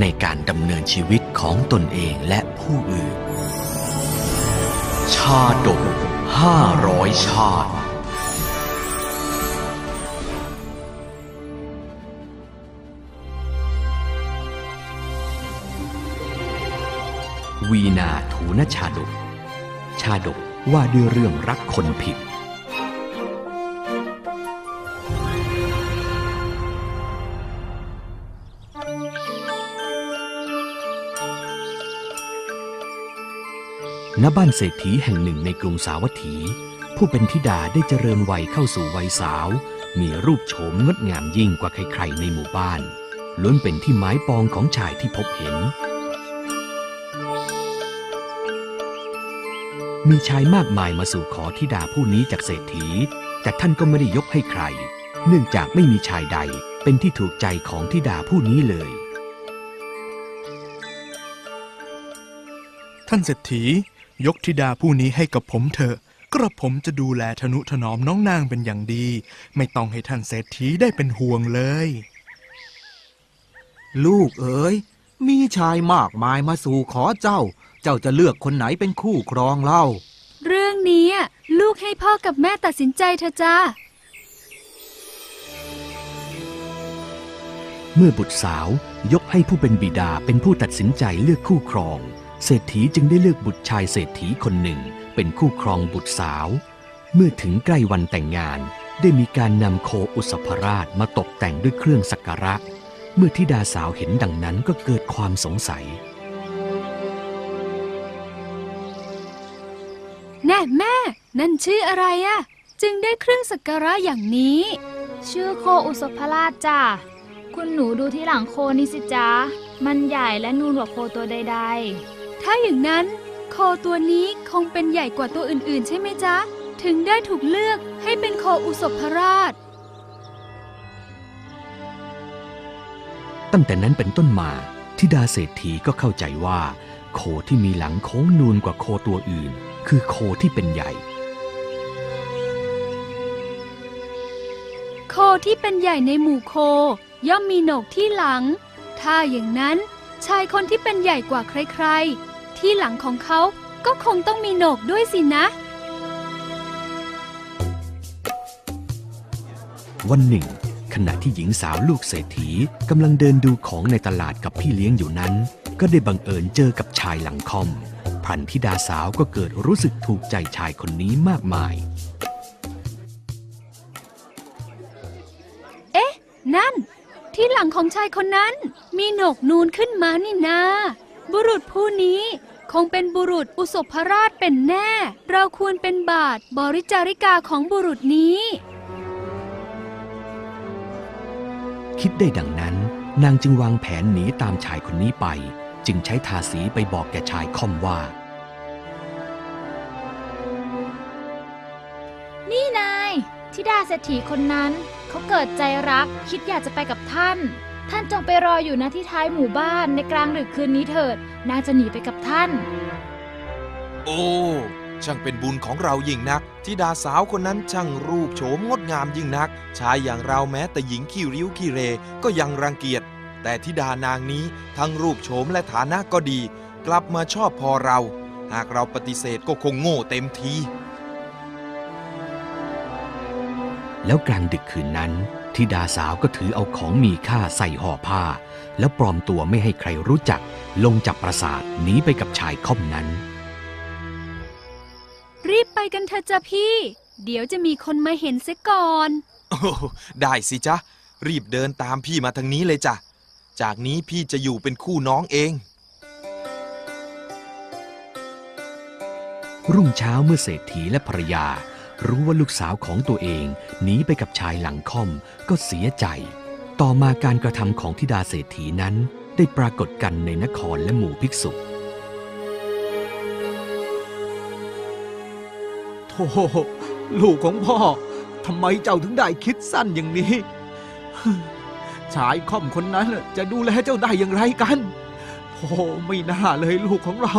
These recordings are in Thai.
ในการดำเนินชีวิตของตนเองและผู้อื่น ชาดกห้าร้อยชาติวีนาถูนชาดก ชาดกว่าด้วยเรื่องรักคนผิด ณบ้านเศรษฐีแห่งหนึ่งในกรุงสาวัตถี ผู้เป็นธิดาได้เจริญวัยเข้าสู่วัยสาว มีรูปโฉมงดงามยิ่งกว่าใครๆในหมู่บ้านล้วนเป็นที่หมายปองของชายที่พบเห็น มีชายมากมายมาสู่ขอธิดาผู้นี้จากเศรษฐี แต่ท่านก็ไม่ได้ยกให้ใคร เนื่องจากไม่มีชายใดเป็นที่ถูกใจของธิดาผู้นี้เลย ท่านเศรษฐี ยกธิดาผู้นี้ให้กับผมเถอะ กระผมจะดูแลทนุถนอมน้องนางเป็นอย่างดี ไม่ต้องให้ท่านเศรษฐีได้เป็นห่วงเลย ลูกเอ๋ย มีชายมากมายมาสู่ขอเจ้า เจ้าจะเลือกคนไหนเป็นคู่ครองเล่า เรื่องนี้ลูกให้พ่อกับแม่ตัดสินใจเถอะจ้าเมื่อบุตรสาวยกให้ผู้เป็นบิดาเป็นผู้ตัดสินใจเลือกคู่ครอง เศรษฐีจึงได้เลือกบุตรชายเศรษฐีคนหนึ่งเป็นคู่ครองบุตรสาว เมื่อถึงใกล้วันแต่งงาน ได้มีการนำโคอุสภราชมาตกแต่งด้วยเครื่องสักการะ เมื่อธิดาสาวเห็นดังนั้นก็เกิดความสงสัย แน่แม่ นั่นชื่ออะไรอะจึงได้เครื่องสักการะอย่างนี้ ชื่อโคอุสภราชจ้ะคุณหนูดูที่หลังโคนี่สิจ๊ะมันใหญ่และนูนกว่าโคตัวใด ถ้าอย่างนั้นโคตัวนี้คงเป็นใหญ่กว่าตัวอื่นๆ ใช่ไหมจ๊ะ ถึงได้ถูกเลือกให้เป็นโคอุสภราช ตั้งแต่นั้นเป็นต้นมาธิดาเศรษฐีก็เข้าใจว่า โคที่มีหลังโค้งนูนกว่าโคตัวอื่น คือโคที่เป็นใหญ่ โคที่เป็นใหญ่ในหมู่โค ย่อมมีโหนกที่หลัง ถ้าอย่างนั้นชายคนที่เป็นใหญ่กว่าใครๆ ที่หลังของเขาก็คงต้องมีโหนกด้วยสินะ วันหนึ่ง ขณะที่หญิงสาวลูกเศรษฐีกำลังเดินดูของในตลาดกับพี่เลี้ยงอยู่นั้น ก็ได้บังเอิญเจอกับชายหลังคอมพันธิดาสาวก็เกิดรู้สึกถูกใจชายคนนี้มากมาย เอ๊ะ นั่น ที่หลังของชายคนนั้น มีโหนกนูนขึ้นมานี่นา บุรุษผู้นี้ คงเป็นบุรุษอุศภราชเป็นแน่ เราควรเป็นบาทบริจาริกาของบุรุษนี้ คิดได้ดังนั้น นางจึงวางแผนหนีตามชายคนนี้ไป จึงใช้ทาสีไปบอกแก่ชายคอมว่าๆนี่นาย ทิดาเศรษฐีคนนั้น เขาเกิดใจรัก คิดอยากจะไปกับท่าน ท่านจงไปรออยู่นะที่ท้ายหมู่บ้านในกลางดึกคืนนี้เถิด นางจะหนีไปกับท่าน โอ้ ช่างเป็นบุญของเรายิ่งนักทิดาสาวคนนั้นช่างรูปโฉมงดงามยิ่งนัก ชายอย่างเราแม้แต่หญิงขี้ริ้วขี้เรก็ยังรังเกียจ แต่ทิดานางนี้ทั้งรูปโฉมและฐานะก็ดี กลับมาชอบพอเรา หากเราปฏิเสธก็คงโง่เต็มที แล้วกลางดึกคืนนั้น ธิดาสาวก็ถือเอาของมีค่าใส่ห่อผ้า แล้วปลอมตัวไม่ให้ใครรู้จัก ลงจากปราสาทหนีไปกับชายค่อมนั้น รีบไปกันเถอะจ้ะพี่ เดี๋ยวจะมีคนมาเห็นเสียก่อนโอ้ได้สิจ๊ะ รีบเดินตามพี่มาทางนี้เลยจ้ะ จากนี้พี่จะอยู่เป็นคู่น้องเอง รุ่งเช้าเมื่อเศรษฐีและภรรยา รู้ว่าลูกสาวของตัวเองหนีไปกับชายหลังค่อมก็เสียใจ ต่อมาการกระทำของธิดาเศรษฐีนั้น ได้ปรากฏกันในนครและหมู่ภิกษุโธ่ลูกของพ่อทำไมเจ้าถึงได้คิดสั้นอย่างนี้ ชายค่อมคนนั้นจะดูแลเจ้าได้อย่างไรกันโอ้ไม่น่าเลยลูกของเรา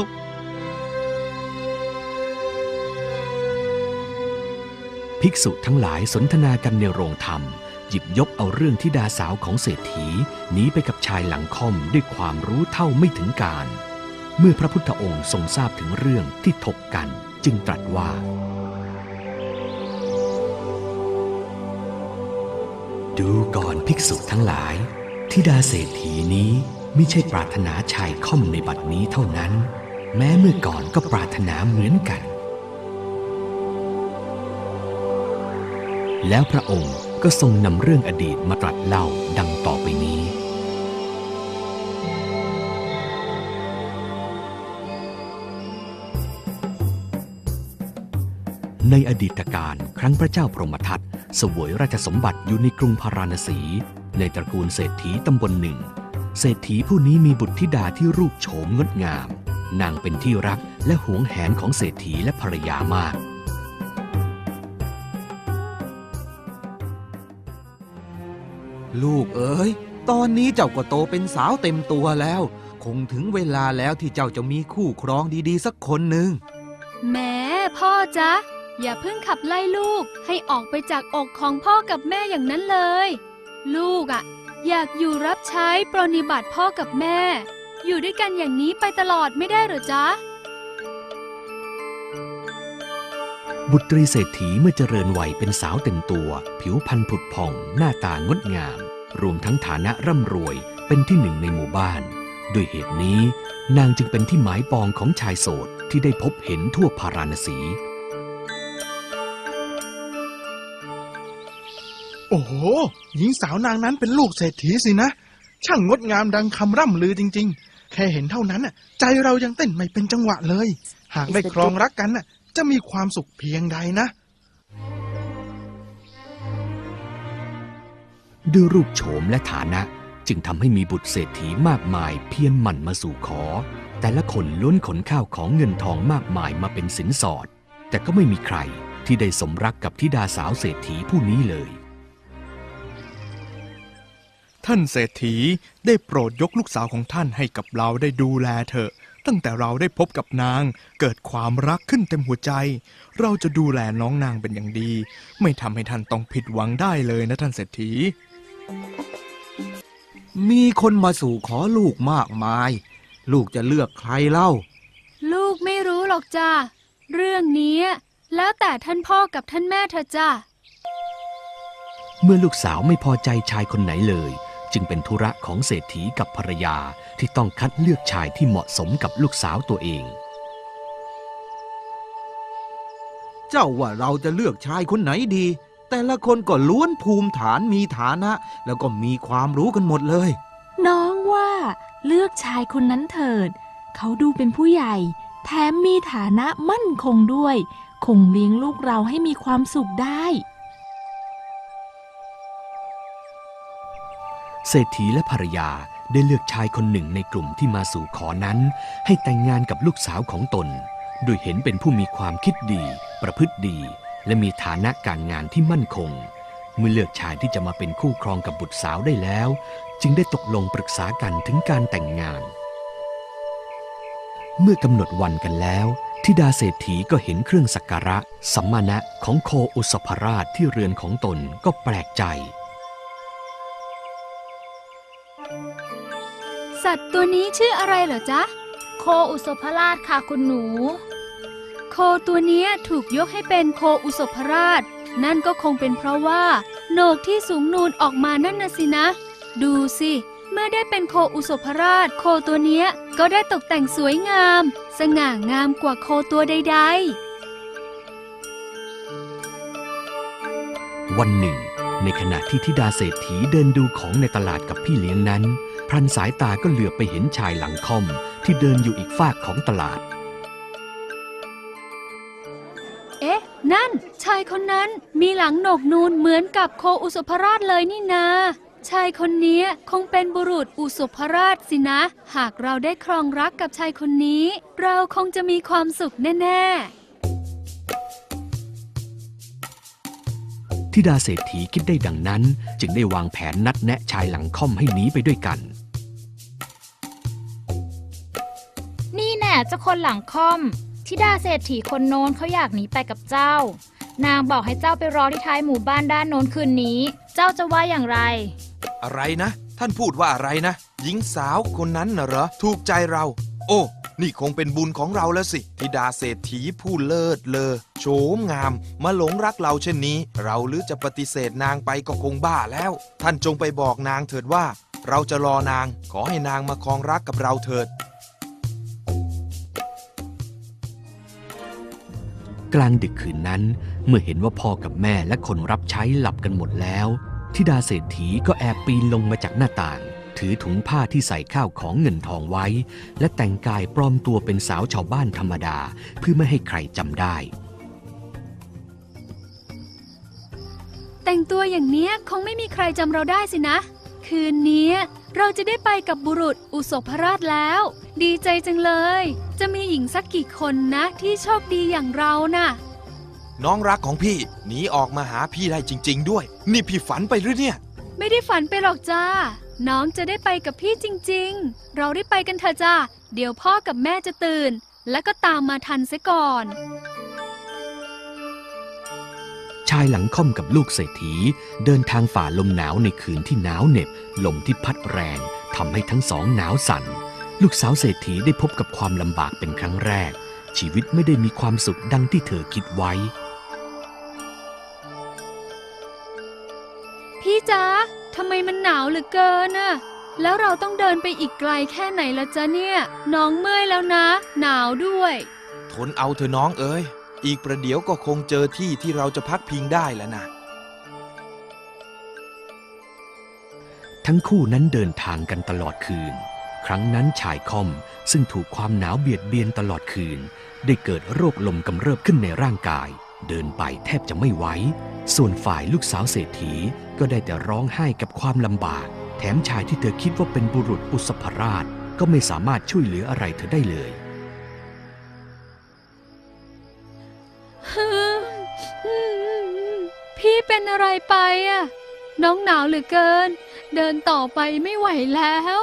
ภิกษุทั้งหลายสนทนากันในโรงธรรม หยิบยกเอาเรื่องที่ดาสาวของเศรษฐีหนีไปกับชายหลังค่อมด้วยความรู้เท่าไม่ถึงการ เมื่อพระพุทธองค์ทรงทราบถึงเรื่องที่ถกกันจึงตรัสว่า ดูก่อนภิกษุทั้งหลายทิดาเศรษฐีนี้ไม่ใช่ปรารถนาชายค่อมในบัดนี้เท่านั้น แม้เมื่อก่อนก็ปรารถนาเหมือนกัน แล้วพระองค์ก็ทรงนำเรื่องอดีตมาตรัสเล่าดังต่อไปนี้ ในอดีตการครั้งพระเจ้าพรหมทัตเสวยราชสมบัติอยู่ในกรุงพาราณสี ในตระกูลเศรษฐีตำบลหนึ่ง เศรษฐีผู้นี้มีบุตรธิดาที่รูปโฉมงดงาม นางเป็นที่รักและหวงแหนของเศรษฐีและภรรยามาก ลูกเอ๋ย ตอนนี้เจ้าก็โตเป็นสาวเต็มตัวแล้ว คงถึงเวลาแล้วที่เจ้าจะมีคู่ครองดีๆ สักคนหนึ่งแหม่พ่อจ๊ะ อย่าเพิ่งขับไล่ลูกให้ออกไปจากอกของพ่อกับแม่อย่างนั้นเลย ลูกอะ่ะ อยากอยู่รับใช้ปรนนิบัติพ่อกับแม่ อยู่ด้วยกันอย่างนี้ไปตลอดไม่ได้เหรอจ๊ะบุตรีเศรษฐีเมื่อเจริญวัยเป็นสาวเต็มตัว ผิวพรรณผุดผ่อง หน้าตางดงาม รวมทั้งฐานะร่ำรวยเป็นที่หนึ่งในหมู่บ้าน ด้วยเหตุนี้ นางจึงเป็นที่หมายปองของชายโสดที่ได้พบเห็นทั่วพาราณสี โอ้โห หญิงสาวนางนั้นเป็นลูกเศรษฐีสินะ ช่างงดงามดังคำร่ำลือจริง ๆ แค่เห็นเท่านั้นน่ะ ใจเรายังเต้นไม่เป็นจังหวะเลย หากได้ครองรักกันน่ะ จะมีความสุขเพียงใดนะ ด้วยรูปโฉมและฐานะจึงทำให้มีบุตรเศรษฐีมากมายเพียรหมั่นมาสู่ขอ แต่ละคนล้วนขนข้าวของเงินทองมากมายมาเป็นสินสอด แต่ก็ไม่มีใครที่ได้สมรักกับธิดาสาวเศรษฐีผู้นี้เลย ท่านเศรษฐีได้โปรดยกลูกสาวของท่านให้กับเราได้ดูแลเถอะ ตั้งแต่เราได้พบกับนาง เกิดความรักขึ้นเต็มหัวใจ เราจะดูแลน้องนางเป็นอย่างดี ไม่ทำให้ท่านต้องผิดหวังได้เลยนะท่านเศรษฐี มีคนมาสู่ขอลูกมากมาย ลูกจะเลือกใครเล่า ลูกไม่รู้หรอกจ้ะเรื่องเนี้ยแล้วแต่ท่านพ่อกับท่านแม่เธอะจ้ะเมื่อลูกสาวไม่พอใจชายคนไหนเลย จึงเป็นธุระของเศรษฐีกับภรรยาที่ต้องคัดเลือกชายที่เหมาะสมกับลูกสาวตัวเอง เจ้าว่าเราจะเลือกชายคนไหนดี แต่ละคนก็ล้วนภูมิฐานมีฐานะ แล้วก็มีความรู้กันหมดเลย น้องว่าเลือกชายคนนั้นเถิด เขาดูเป็นผู้ใหญ่ แถมมีฐานะมั่นคงด้วย คงเลี้ยงลูกเราให้มีความสุขได้ เศรษฐีและภรรยาได้เลือกชายคนหนึ่งในกลุ่มที่มาสู่ขอนั้น ให้แต่งงานกับลูกสาวของตน โดยเห็นเป็นผู้มีความคิดดี ประพฤติดี และมีฐานะการงานที่มั่นคง เมื่อเลือกชายที่จะมาเป็นคู่ครองกับบุตรสาวได้แล้ว จึงได้ตกลงปรึกษากันถึงการแต่งงาน เมื่อกำหนดวันกันแล้วทิดาเศรษฐีก็เห็นเครื่องสักการะสัมมาณะของโคอุสภราชที่เรือนของตนก็แปลกใจ สัตว์ตัวนี้ชื่ออะไรเหรอจ๊ะ โคอุสภราชค่ะคุณหนู คตัวนี้ถูกยกให้เป็นโคอุสภราช นั่นก็คงเป็นเพราะว่าโหนกที่สูงนูนออกมานั่นน่ะสินะ ดูสิ เมื่อได้เป็นโคอุสภราช โคตัวนี้ก็ได้ตกแต่งสวยงาม สง่างามกว่าโคตัวใดๆ วันหนึ่ง ในขณะที่ธิดาเศรษฐีเดินดูของในตลาดกับพี่เลี้ยงนั้น พรันสายตาก็เหลือบไปเห็นชายหลังคอมที่เดินอยู่อีกฝากของตลาด นั่น ชายคนนั้นมีหลังโหนกนูนเหมือนกับโคอุสภราชเลยนี่นาชายคนนี้คงเป็นบุรุษอุสุภราชสินะ หากเราได้ครองรักกับชายคนนี้ เราคงจะมีความสุขแน่ทิดาเศรษฐีคิดได้ดังนั้น จึงได้วางแผนนัดแนะชายหลังค่อมให้หนีไปด้วยกัน นี่แน่เจ้าคนหลังค่อม ทิดาเศรษฐีคนโน้นเขาอยากหนีไปกับเจ้า นางบอกให้เจ้าไปรอที่ท้ายหมู่บ้านด้านโน้นคืนนี้ เจ้าจะว่าอย่างไร อะไรนะ ท่านพูดว่าอะไรนะ หญิงสาวคนนั้นน่ะเหรอ ถูกใจเรา โอ้ นี่คงเป็นบุญของเราแล้วสิ ธิดาเศรษฐีผู้เลิศเลอโฉมงาม มาหลงรักเราเช่นนี้ เราหรือจะปฏิเสธนางไปก็คงบ้าแล้ว ท่านจงไปบอกนางเถิดว่า เราจะรอนาง ขอให้นางมาครองรักกับเราเถิด ลางดึกคืนนั้น เมื่อเห็นว่าพ่อกับแม่และคนรับใช้หลับกันหมดแล้วทิดาเศรษฐีก็แอบปีนลงมาจากหน้าต่าง ถือถุงผ้าที่ใส่ข้าวของเงินทองไว้ และแต่งกายปลอมตัวเป็นสาวชาวบ้านธรรมดาเพื่อไม่ให้ใครจำได้ แต่งตัวอย่างเนี้ยคงไม่มีใครจำเราได้สินะ คืนนี้ เราจะได้ไปกับบุรุษอุศภราชแล้ว ดีใจจังเลย จะมีหญิงสักกี่คนนะที่โชคดีอย่างเราน่ะ น้องรักของพี่หนีออกมาหาพี่ได้จริง ๆ ด้วย นี่พี่ฝันไปหรือเนี่ย ไม่ได้ฝันไปหรอกจ้า น้องจะได้ไปกับพี่จริง ๆ เราได้ไปกันเถอะจ้า เดี๋ยวพ่อกับแม่จะตื่น แล้วก็ตามมาทันเสียก่อน ชายหลังค่อมกับลูกเศรษฐี เดินทางฝ่าลมหนาวในคืนที่หนาวเหน็บ ลมที่พัดแรงทำให้ทั้งสองหนาวสั่น ลูกสาวเศรษฐีได้พบกับความลำบากเป็นครั้งแรก ชีวิตไม่ได้มีความสุขดังที่เธอคิดไว้ พี่จ๊ะทำไมมันหนาวเหลือเกินน่ะแล้วเราต้องเดินไปอีกไกลแค่ไหนละจ๊ะเนี่ย น้องเมื่อยแล้วนะ หนาวด้วย ทนเอาเถอะน้องเอ๋ย อีกประเดี๋ยวก็คงเจอที่ที่เราจะพักพิงได้แล้วนะ ทั้งคู่นั้นเดินทางกันตลอดคืน ครั้งนั้นชายคอมซึ่งถูกความหนาวเบียดเบียนตลอดคืน ได้เกิดโรคลมกำเริบขึ้นในร่างกาย เดินไปแทบจะไม่ไหว ส่วนฝ่ายลูกสาวเศรษฐีก็ได้แต่ร้องไห้กับความลำบาก แถมชายที่เธอคิดว่าเป็นบุรุษอุสภราช ก็ไม่สามารถช่วยเหลืออะไรเธอได้เลย พี่เป็นอะไรไปอะ น้องหนาวเหลือเกิน เดินต่อไปไม่ไหวแล้ว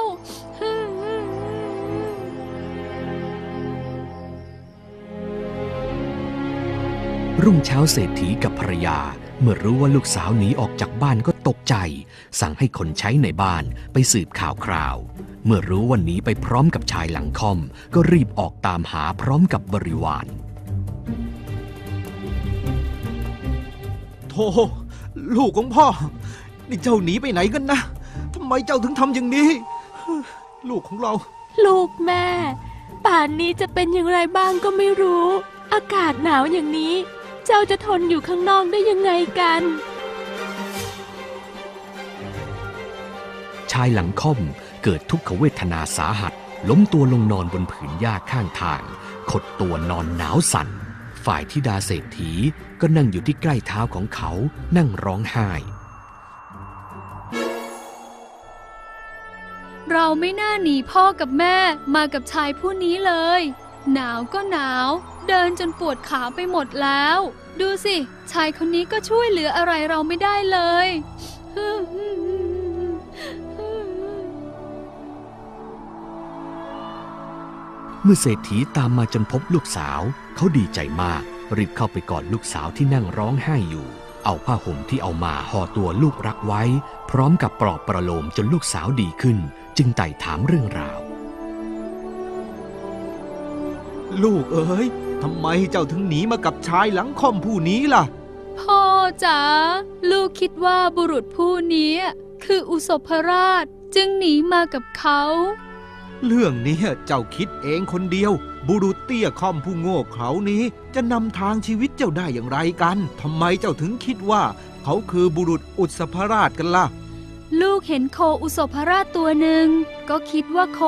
รุ่งเช้าเศรษฐีกับภรรยา เมื่อรู้ว่าลูกสาวหนีออกจากบ้านก็ตกใจ สั่งให้คนใช้ในบ้านไปสืบข่าวคราว เมื่อรู้ว่าหนีไปพร้อมกับชายหลังคอม ก็รีบออกตามหาพร้อมกับบริวาร ธ่ลูกของพ่อ นี่เจ้าหนีไปไหนกันนะทำไมเจ้าถึงทำอย่างนี้ ลูกของเรา ลูกแม่ ป่านนี้จะเป็นอย่างไรบ้างก็ไม่รู้ อากาศหนาวอย่างนี้ เจ้าจะทนอยู่ข้างนอกได้ยังไงกัน ชายหลังค่อมเกิดทุกขเวทนาสาหัส ล้มตัวลงนอนบนผืนหญ้าข้างทาง ขดตัวนอนหนาวสั่น ฝ่ายทิดาเศรษฐีก็นั่งอยู่ที่ใกล้เท้าของเขานั่งร้องไห้ เราไม่น่าหนีพ่อกับแม่มากับชายผู้นี้เลย หนาวก็หนาว เดินจนปวดขาไปหมดแล้ว ดูสิ ชายคนนี้ก็ช่วยเหลืออะไรเราไม่ได้เลย เมื่อเศรษฐีตามมาจนพบลูกสาว เขาดีใจมาก รีบเข้าไปกอดลูกสาวที่นั่งร้องไห้อยู่ เอาผ้าห่มที่เอามาห่อตัวลูกรักไว้ พร้อมกับปลอบประโลมจนลูกสาวดีขึ้น จึงไต่ถามเรื่องราว ลูกเอ๋ยทำไมเจ้าถึงหนีมากับชายหลังคอมผู้นี้ล่ะ พ่อจ๋าลูกคิดว่าบุรุษผู้นี้คืออุศภราชจึงหนีมากับเขา เรื่องนี้เจ้าคิดเองคนเดียว บุรุษเตี้ยคอมผู้โง่เขลานี้ จะนำทางชีวิตเจ้าได้อย่างไรกันทำไมเจ้าถึงคิดว่า เขาคือบุรุษอุศภราชกันล่ะ ลูกเห็นโคอุศภราชตัวหนึ่ง ก็คิดว่าโค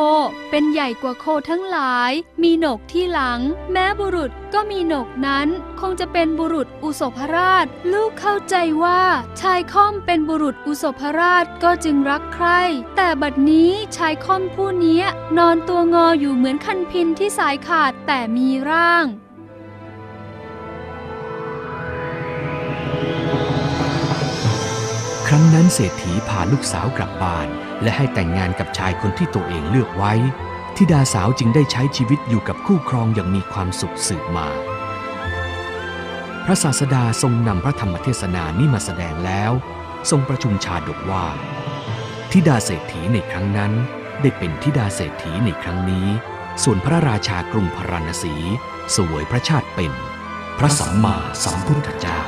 เป็นใหญ่กว่าโคทั้งหลาย มีหนกที่หลัง แม้บุรุษก็มีหนกนั้น คงจะเป็นบุรุษอุศภราช ลูกเข้าใจว่าชายค่อมเป็นบุรุษอุศภราชก็จึงรักใคร่แต่บัดนี้ชายค่อมผู้นี้นอนตัวงออยู่เหมือนคันพินที่สายขาดแต่มีร่าง ครั้งนั้นเศรษฐีพาลูกสาวกลับบ้าน และให้แต่งงานกับชายคนที่ตัวเองเลือกไว้ธิดาสาวจึงได้ใช้ชีวิตอยู่กับคู่ครองอย่างมีความสุขสืบมา พระศาสดาทรงนำพระธรรมเทศนานี้มาแสดงแล้ว ทรงประชุมชาดกว่าธิดาเศรษฐีในครั้งนั้น ได้เป็นธิดาเศรษฐีในครั้งนี้ ส่วนพระราชากรุงพาราณสี สวยพระชาติเป็น พระสัมมาสัมพุทธเจ้า